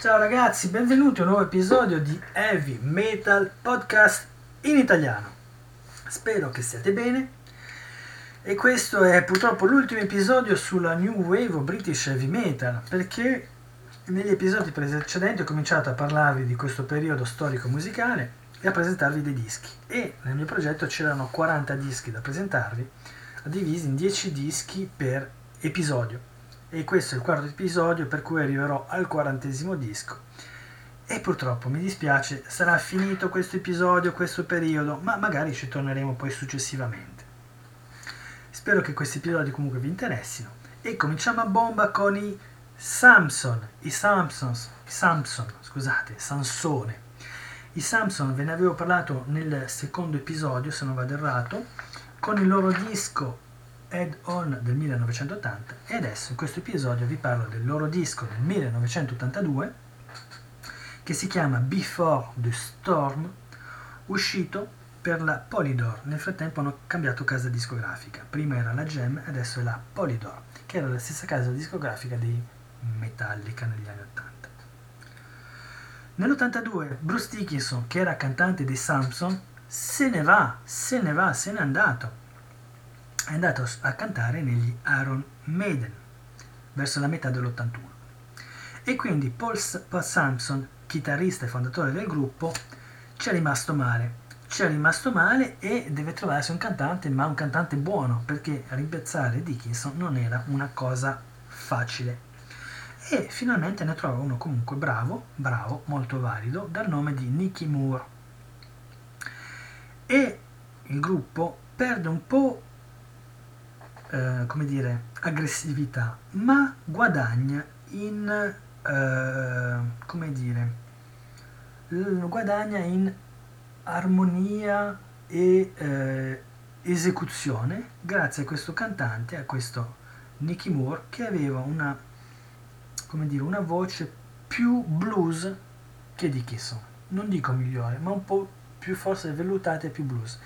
Ciao ragazzi, benvenuti a un nuovo episodio di Heavy Metal Podcast in italiano. Spero che stiate bene. E questo è purtroppo l'ultimo episodio sulla New Wave of British Heavy Metal, perché negli episodi precedenti ho cominciato a parlarvi di questo periodo storico musicale e a presentarvi dei dischi. E nel mio progetto c'erano 40 dischi da presentarvi, divisi in 10 dischi per episodio e questo è il quarto episodio per cui arriverò al quarantesimo disco. E purtroppo mi dispiace, sarà finito questo episodio, questo periodo, ma magari ci torneremo poi successivamente. Spero che questi episodi comunque vi interessino e cominciamo a bomba con i Samson, i Samsons, i Samson, scusate, Sansone. I Samson ve ne avevo parlato nel secondo episodio, se non vado errato, con il loro disco Add-on del 1980 e adesso in questo episodio vi parlo del loro disco del 1982 che si chiama Before the Storm, uscito per la Polydor. Nel frattempo hanno cambiato casa discografica. Prima era la Gem, adesso è la Polydor, che era la stessa casa discografica di Metallica negli anni 80. Nell'82 Bruce Dickinson, che era cantante dei Samson, se ne va, se ne va, se n'è andato è andato a cantare negli Iron Maiden verso la metà dell'81 e quindi Paul, Paul Sampson, chitarrista e fondatore del gruppo, ci è rimasto male. Ci è rimasto male e deve trovarsi un cantante, ma un cantante buono, perché rimpiazzare Dickinson non era una cosa facile. E finalmente ne trova uno comunque bravo, bravo, molto valido, dal nome di Nicky Moore. E il gruppo perde un po' eh, come dire, aggressività, ma guadagna in, eh, come dire, guadagna in armonia e eh, esecuzione grazie a questo cantante, a questo Nicky Moore, che aveva una, come dire, una voce più blues che di Kisson. Non dico migliore, ma un po' più forse vellutata e più blues.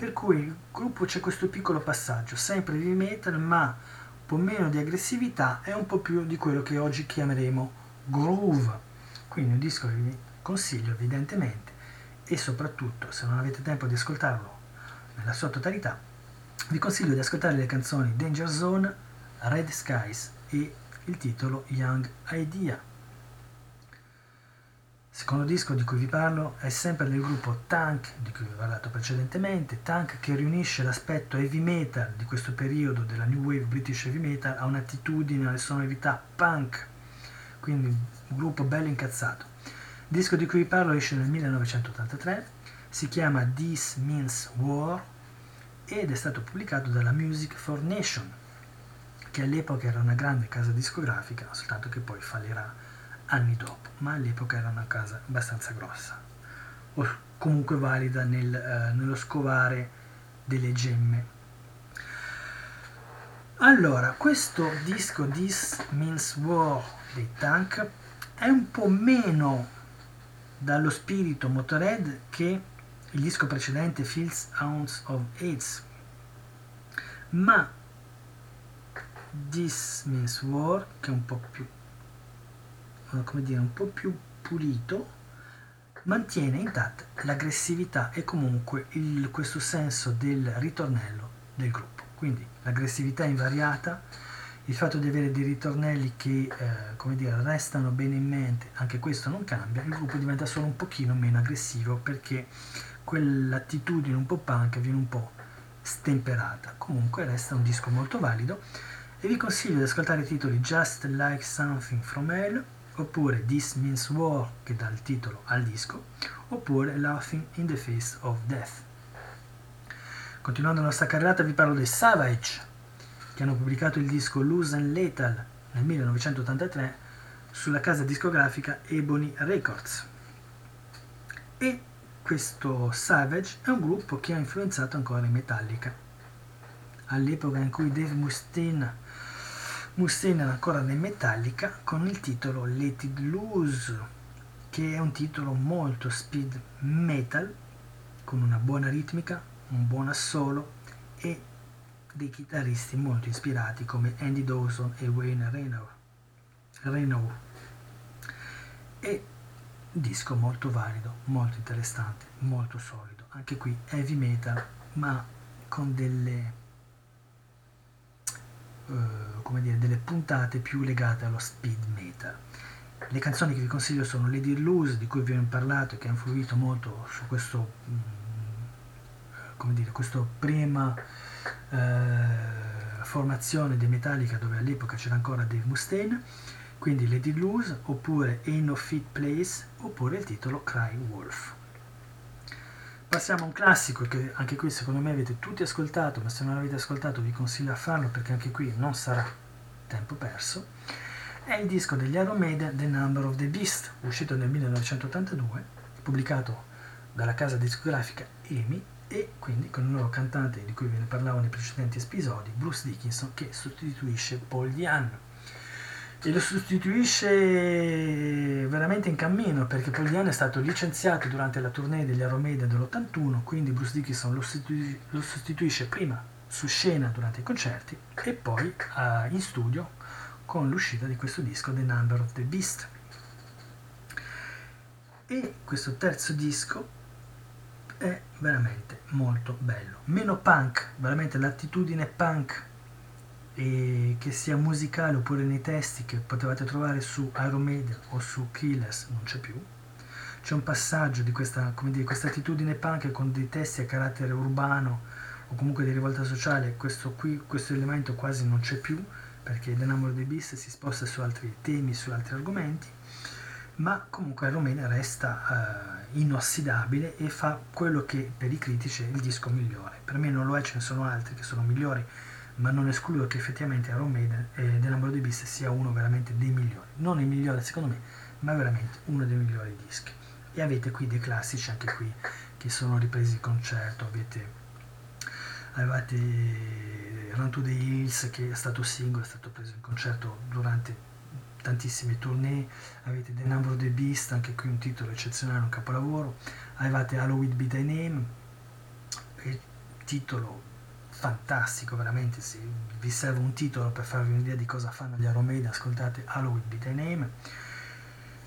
Per cui il gruppo c'è questo piccolo passaggio, sempre di metal, ma un po' meno di aggressività e un po' più di quello che oggi chiameremo groove. Quindi un disco che vi consiglio evidentemente e soprattutto se non avete tempo di ascoltarlo nella sua totalità, vi consiglio di ascoltare le canzoni Danger Zone, Red Skies e il titolo Young Idea. Secondo disco di cui vi parlo è sempre del gruppo Tank, di cui vi ho parlato precedentemente, Tank che riunisce l'aspetto heavy metal di questo periodo della New Wave British Heavy Metal a un'attitudine, alle sonorità punk, quindi un gruppo bello incazzato. Il disco di cui vi parlo esce nel 1983, si chiama This Means War ed è stato pubblicato dalla Music for Nation, che all'epoca era una grande casa discografica, soltanto che poi fallirà anni dopo, ma all'epoca era una casa abbastanza grossa, o comunque valida nel, eh, nello scovare delle gemme. Allora, questo disco This Means War dei Tank è un po' meno dallo spirito Motorhead che il disco precedente Fields Ounce of AIDS, ma This Means War, che è un po' più come dire, un po' più pulito, mantiene intatta l'aggressività e comunque il, questo senso del ritornello del gruppo. Quindi l'aggressività invariata, il fatto di avere dei ritornelli che eh, dire, restano bene in mente, anche questo non cambia, il gruppo diventa solo un pochino meno aggressivo perché quell'attitudine un po' punk viene un po' stemperata. Comunque resta un disco molto valido e vi consiglio di ascoltare i titoli Just Like Something From Hell oppure This Means War che dà il titolo al disco, oppure Laughing in the Face of Death. Continuando la nostra carrellata vi parlo dei Savage, che hanno pubblicato il disco Loose and Lethal nel 1983 sulla casa discografica Ebony Records. E questo Savage è un gruppo che ha influenzato ancora i Metallica. All'epoca in cui Dave Mustaine Mustaine era ancora nel Metallica con il titolo Let It Loose, che è un titolo molto speed metal, con una buona ritmica, un buon assolo e dei chitarristi molto ispirati come Andy Dawson e Wayne Renow. e disco molto valido, molto interessante, molto solido. Anche qui heavy metal, ma con delle, come dire, delle puntate più legate allo speed metal. Le canzoni che vi consiglio sono Lady Loose, di cui vi ho parlato e che ha influito molto su questo, mm, come dire, questo prima eh, formazione dei Metallica dove all'epoca c'era ancora Dave Mustaine quindi Lady Blues oppure Ain't No Fit Place oppure il titolo Cry Wolf. Passiamo a un classico che anche qui secondo me avete tutti ascoltato, ma se non l'avete ascoltato vi consiglio a farlo perché anche qui non sarà tempo perso. È il disco degli Iron Maiden The Number of the Beast, uscito nel 1982, pubblicato dalla casa discografica EMI e quindi con il nuovo cantante di cui ve ne parlavo nei precedenti episodi, Bruce Dickinson, che sostituisce Paul Diane e lo sostituisce veramente in cammino perché Paul è stato licenziato durante la tournée degli Aromeda dell'81 quindi Bruce Dickinson lo, sostitu- lo, sostituisce prima su scena durante i concerti e poi uh, in studio con l'uscita di questo disco The Number of the Beast. E questo terzo disco è veramente molto bello. Meno punk veramente l'attitudine punk e che sia musicale oppure nei testi che potevate trovare su Iron Maiden o su Killers non c'è più. C'è un passaggio di questa, dire, questa attitudine punk con dei testi a carattere urbano o comunque di rivolta sociale. Questo, qui, questo elemento quasi non c'è più perché The Number Beast si sposta su altri temi, su altri argomenti ma comunque Iron Maiden resta uh, inossidabile e fa quello che per i critici è il disco migliore. Per me non lo è, ce ne sono altri che sono migliori ma non escludo che effettivamente Iron Maiden e The Number of the Beast sia uno veramente dei migliori, non il migliore secondo me, ma veramente uno dei migliori dischi. E avete qui dei classici anche qui che sono ripresi in concerto, avete, avevate Run to the Hills che è stato singolo, è stato preso in concerto durante tantissime tournée, avete The Number of the Beast, anche qui un titolo eccezionale, un capolavoro, avevate Halloween Be Thy Name, titolo fantastico, veramente, se vi serve un titolo per farvi un'idea di cosa fanno gli Aromedi, ascoltate Halloween Be The Name,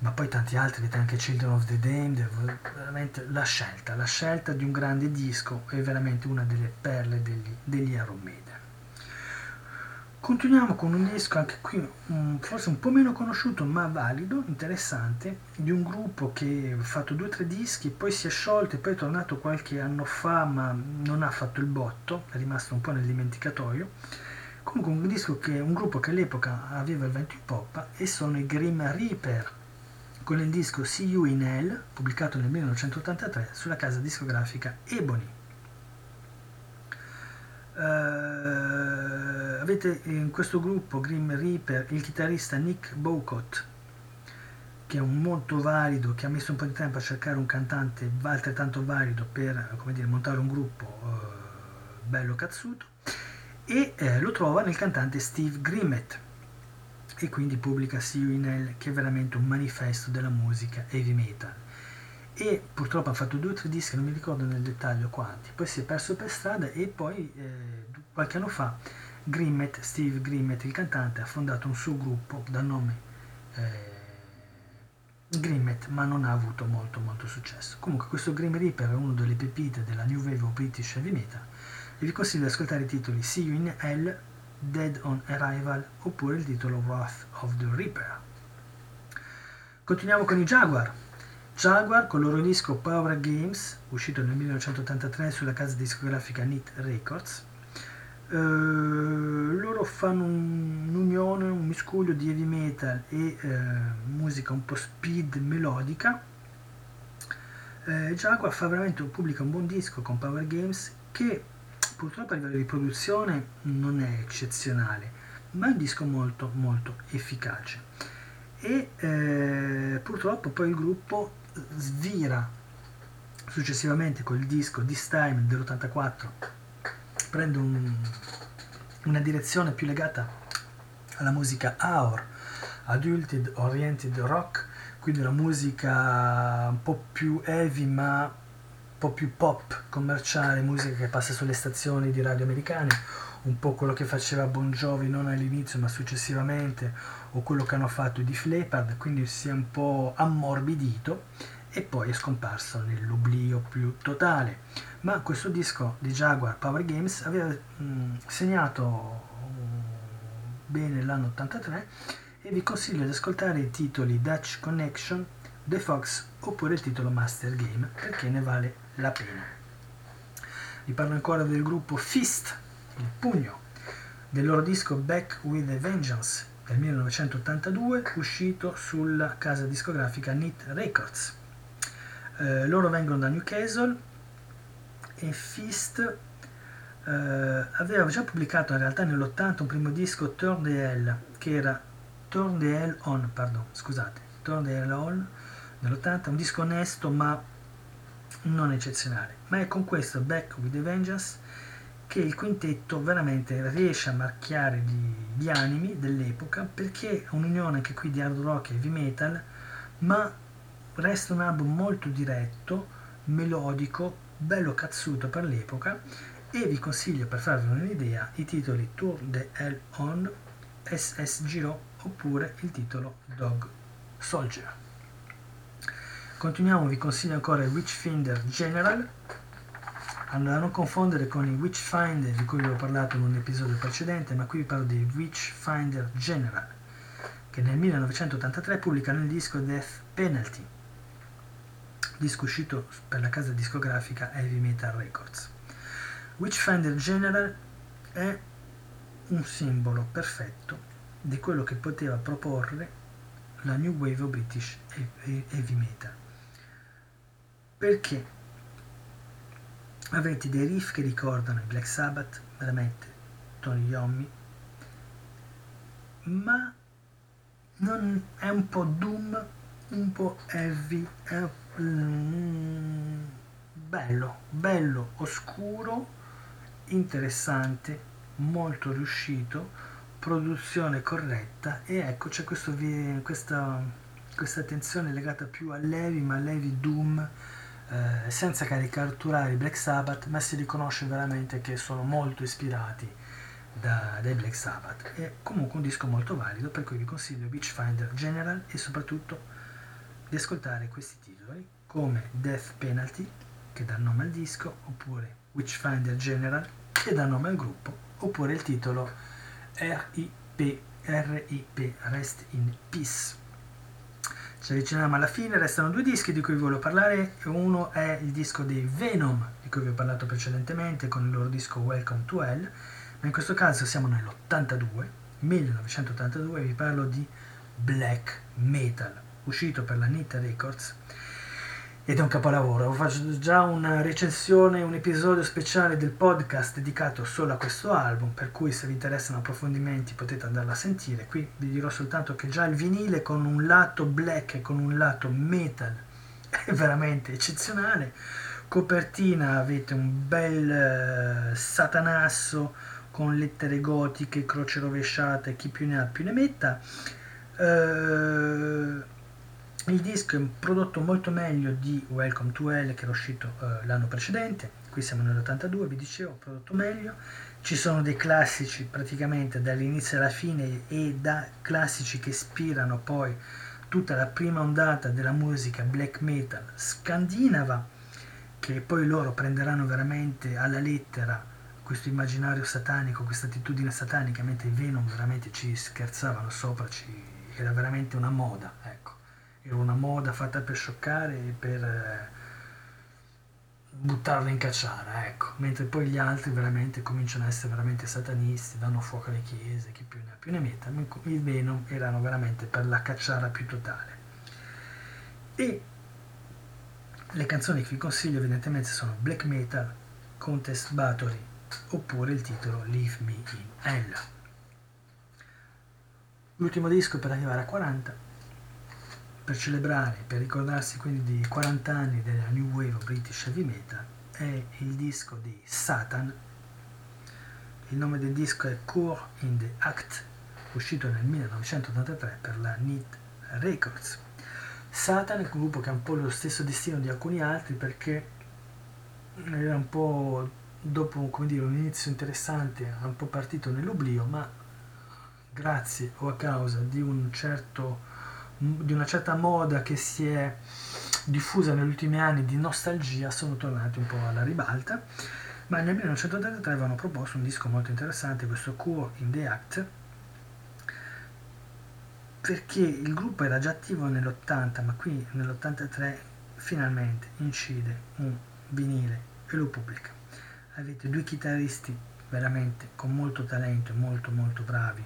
ma poi tanti altri, avete anche Children of the Damned, veramente la scelta, la scelta di un grande disco è veramente una delle perle degli, degli Aromedi. Continuiamo con un disco anche qui um, forse un po' meno conosciuto ma valido, interessante, di un gruppo che ha fatto due o tre dischi, poi si è sciolto e poi è tornato qualche anno fa ma non ha fatto il botto, è rimasto un po' nel dimenticatoio. Comunque un, disco che, un gruppo che all'epoca aveva il vento in poppa e sono i Grim Reaper con il disco See You in Hell pubblicato nel 1983 sulla casa discografica Ebony. Uh, avete in questo gruppo Grim Reaper il chitarrista Nick Bowcott che è un molto valido che ha messo un po' di tempo a cercare un cantante altrettanto valido per come dire, montare un gruppo uh, bello cazzuto e eh, lo trova nel cantante Steve Grimmett e quindi pubblica See You in Hell che è veramente un manifesto della musica heavy metal. E purtroppo ha fatto due o tre dischi, non mi ricordo nel dettaglio quanti, poi si è perso per strada e poi eh, qualche anno fa Grimmett, Steve Grimmett, il cantante, ha fondato un suo gruppo dal nome eh, Grimmett, ma non ha avuto molto molto successo. Comunque questo Grim Reaper è uno delle pepite della New Wave of British Heavy Metal e vi consiglio di ascoltare i titoli See You in Hell, Dead on Arrival oppure il titolo Wrath of the Reaper. Continuiamo con i Jaguar. Jaguar con il loro disco Power Games, uscito nel 1983 sulla casa discografica Neat Records. Uh, fanno un'unione, un miscuglio di heavy metal e uh, musica un po' speed melodica. Uh, Jaguar fa veramente, pubblica un buon disco con Power Games che purtroppo a livello di produzione non è eccezionale, ma è un disco molto molto efficace. E purtroppo poi il gruppo svira successivamente col disco This Time dell'84 prende un, una direzione più legata alla musica AOR Adulted Oriented Rock quindi una musica un po' più heavy ma un po' più pop commerciale musica che passa sulle stazioni di radio americane un po' quello che faceva Bon Jovi non all'inizio ma successivamente o quello che hanno fatto i Def Leppard, quindi si è un po' ammorbidito e poi è scomparso nell'oblio più totale. Ma questo disco di Jaguar Power Games aveva mh, segnato bene l'anno 83 e vi consiglio di ascoltare i titoli Dutch Connection, The Fox oppure il titolo Master Game perché ne vale la pena. Vi parlo ancora del gruppo Fist, il pugno, del loro disco Back with a Vengeance del 1982 uscito sulla casa discografica Neat Records. Eh, loro vengono da Newcastle e Fist eh, aveva già pubblicato in realtà nell'80 un primo disco Turn the Hell che era Turn the Hell On, pardon, scusate, Turn the Hell On nell'80, un disco onesto ma non eccezionale, ma è con questo Back with the Vengeance che il quintetto veramente riesce a marchiare gli, gli animi dell'epoca perché è un'unione anche qui di hard rock e heavy metal, ma resta un album molto diretto, melodico, bello cazzuto per l'epoca e vi consiglio per farvi un'idea i titoli Tour de Hell On, SS Giro oppure il titolo Dog Soldier. Continuiamo, vi consiglio ancora il Witchfinder General, da non confondere con i Witchfinder di cui vi ho parlato in un episodio precedente, ma qui vi parlo di Witchfinder General, che nel 1983 pubblicano il disco Death Penalty, disco uscito per la casa discografica Heavy Metal Records. Witchfinder General è un simbolo perfetto di quello che poteva proporre la New Wave of British Heavy Metal. Perché avete dei riff che ricordano i Black Sabbath, veramente Tony Yommi, ma non, è un po' doom, un po' heavy, è mm, bello, bello, oscuro interessante, molto riuscito, produzione corretta. E ecco c'è questo, questa, questa tensione legata più all'heavy ma all'heavy doom eh, senza caricaturare i Black Sabbath ma si riconosce veramente che sono molto ispirati da, dai Black Sabbath. È comunque un disco molto valido per cui vi consiglio Beachfinder General e soprattutto di ascoltare questi titoli come Death Penalty che dà nome al disco oppure Witchfinder General che dà nome al gruppo, oppure il titolo RIP, RIP, Rest in Peace. Ci avviciniamo alla fine, restano due dischi di cui vi voglio parlare, uno è il disco dei Venom, di cui vi ho parlato precedentemente con il loro disco Welcome to Hell, ma in questo caso siamo nell'82, 1982, vi parlo di Black Metal, uscito per la Nita Records, ed è un capolavoro. Faccio già una recensione, un episodio speciale del podcast dedicato solo a questo album, per cui se vi interessano approfondimenti potete andarlo a sentire. Qui vi dirò soltanto che già il vinile con un lato black e con un lato metal è veramente eccezionale. Copertina avete un bel uh, satanasso con lettere gotiche, croce rovesciata e chi più ne ha più ne metta. Uh, il disco è un prodotto molto meglio di Welcome to Hell che era uscito uh, l'anno precedente, qui siamo nell'82, vi dicevo, prodotto meglio. Ci sono dei classici praticamente dall'inizio alla fine e da classici che ispirano poi tutta la prima ondata della musica black metal scandinava, che poi loro prenderanno veramente alla lettera questo immaginario satanico, questa attitudine satanica, mentre i Venom veramente ci scherzavano sopra, ci... era veramente una moda, ecco era una moda fatta per scioccare e per eh, buttarla in cacciara, ecco. Mentre poi gli altri veramente cominciano a essere veramente satanisti, danno fuoco alle chiese, chi più ne ha più ne metta. I Venom erano veramente per la cacciara più totale. E le canzoni che vi consiglio evidentemente sono Black Metal, Contest Battery oppure il titolo Leave Me in Hell. L'ultimo disco per arrivare a 40 per celebrare, per ricordarsi quindi di 40 anni della New Wave British Heavy Metal, è il disco di Satan. Il nome del disco è Core in the Act, uscito nel 1983 per la Neat Records. Satan è un gruppo che ha un po' lo stesso destino di alcuni altri perché era un po' dopo dire, un inizio interessante è un po' partito nell'oblio, ma grazie o a causa di, un certo, di una certa moda che si è diffusa negli ultimi anni di nostalgia sono tornati un po' alla ribalta ma nel 1983 avevano proposto un disco molto interessante questo Cure in the Act perché il gruppo era già attivo nell'80 ma qui nell'83 finalmente incide un vinile e lo pubblica. Avete due chitarristi veramente con molto talento molto molto bravi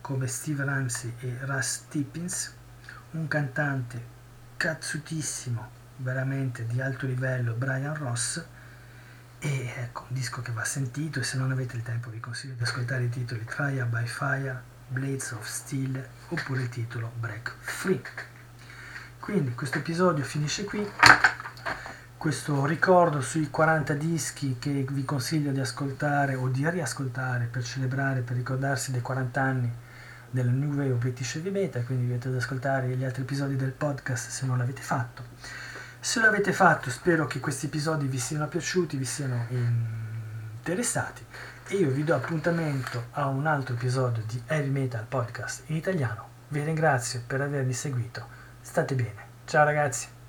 come Steve Ramsey e Russ Tippins un cantante cazzutissimo veramente di alto livello Brian Ross e ecco un disco che va sentito e se non avete il tempo vi consiglio di ascoltare i titoli Trial by Fire Blades of Steel oppure il titolo Break Free. Quindi questo episodio finisce qui. Questo ricordo sui 40 dischi che vi consiglio di ascoltare o di riascoltare per celebrare, per ricordarsi dei 40 anni del New Wave British Heavy Metal, quindi vi ad ascoltare gli altri episodi del podcast se non l'avete fatto. Se l'avete fatto spero che questi episodi vi siano piaciuti, vi siano interessati e io vi do appuntamento a un altro episodio di Heavy Metal Podcast in italiano. Vi ringrazio per avermi seguito, state bene, ciao ragazzi!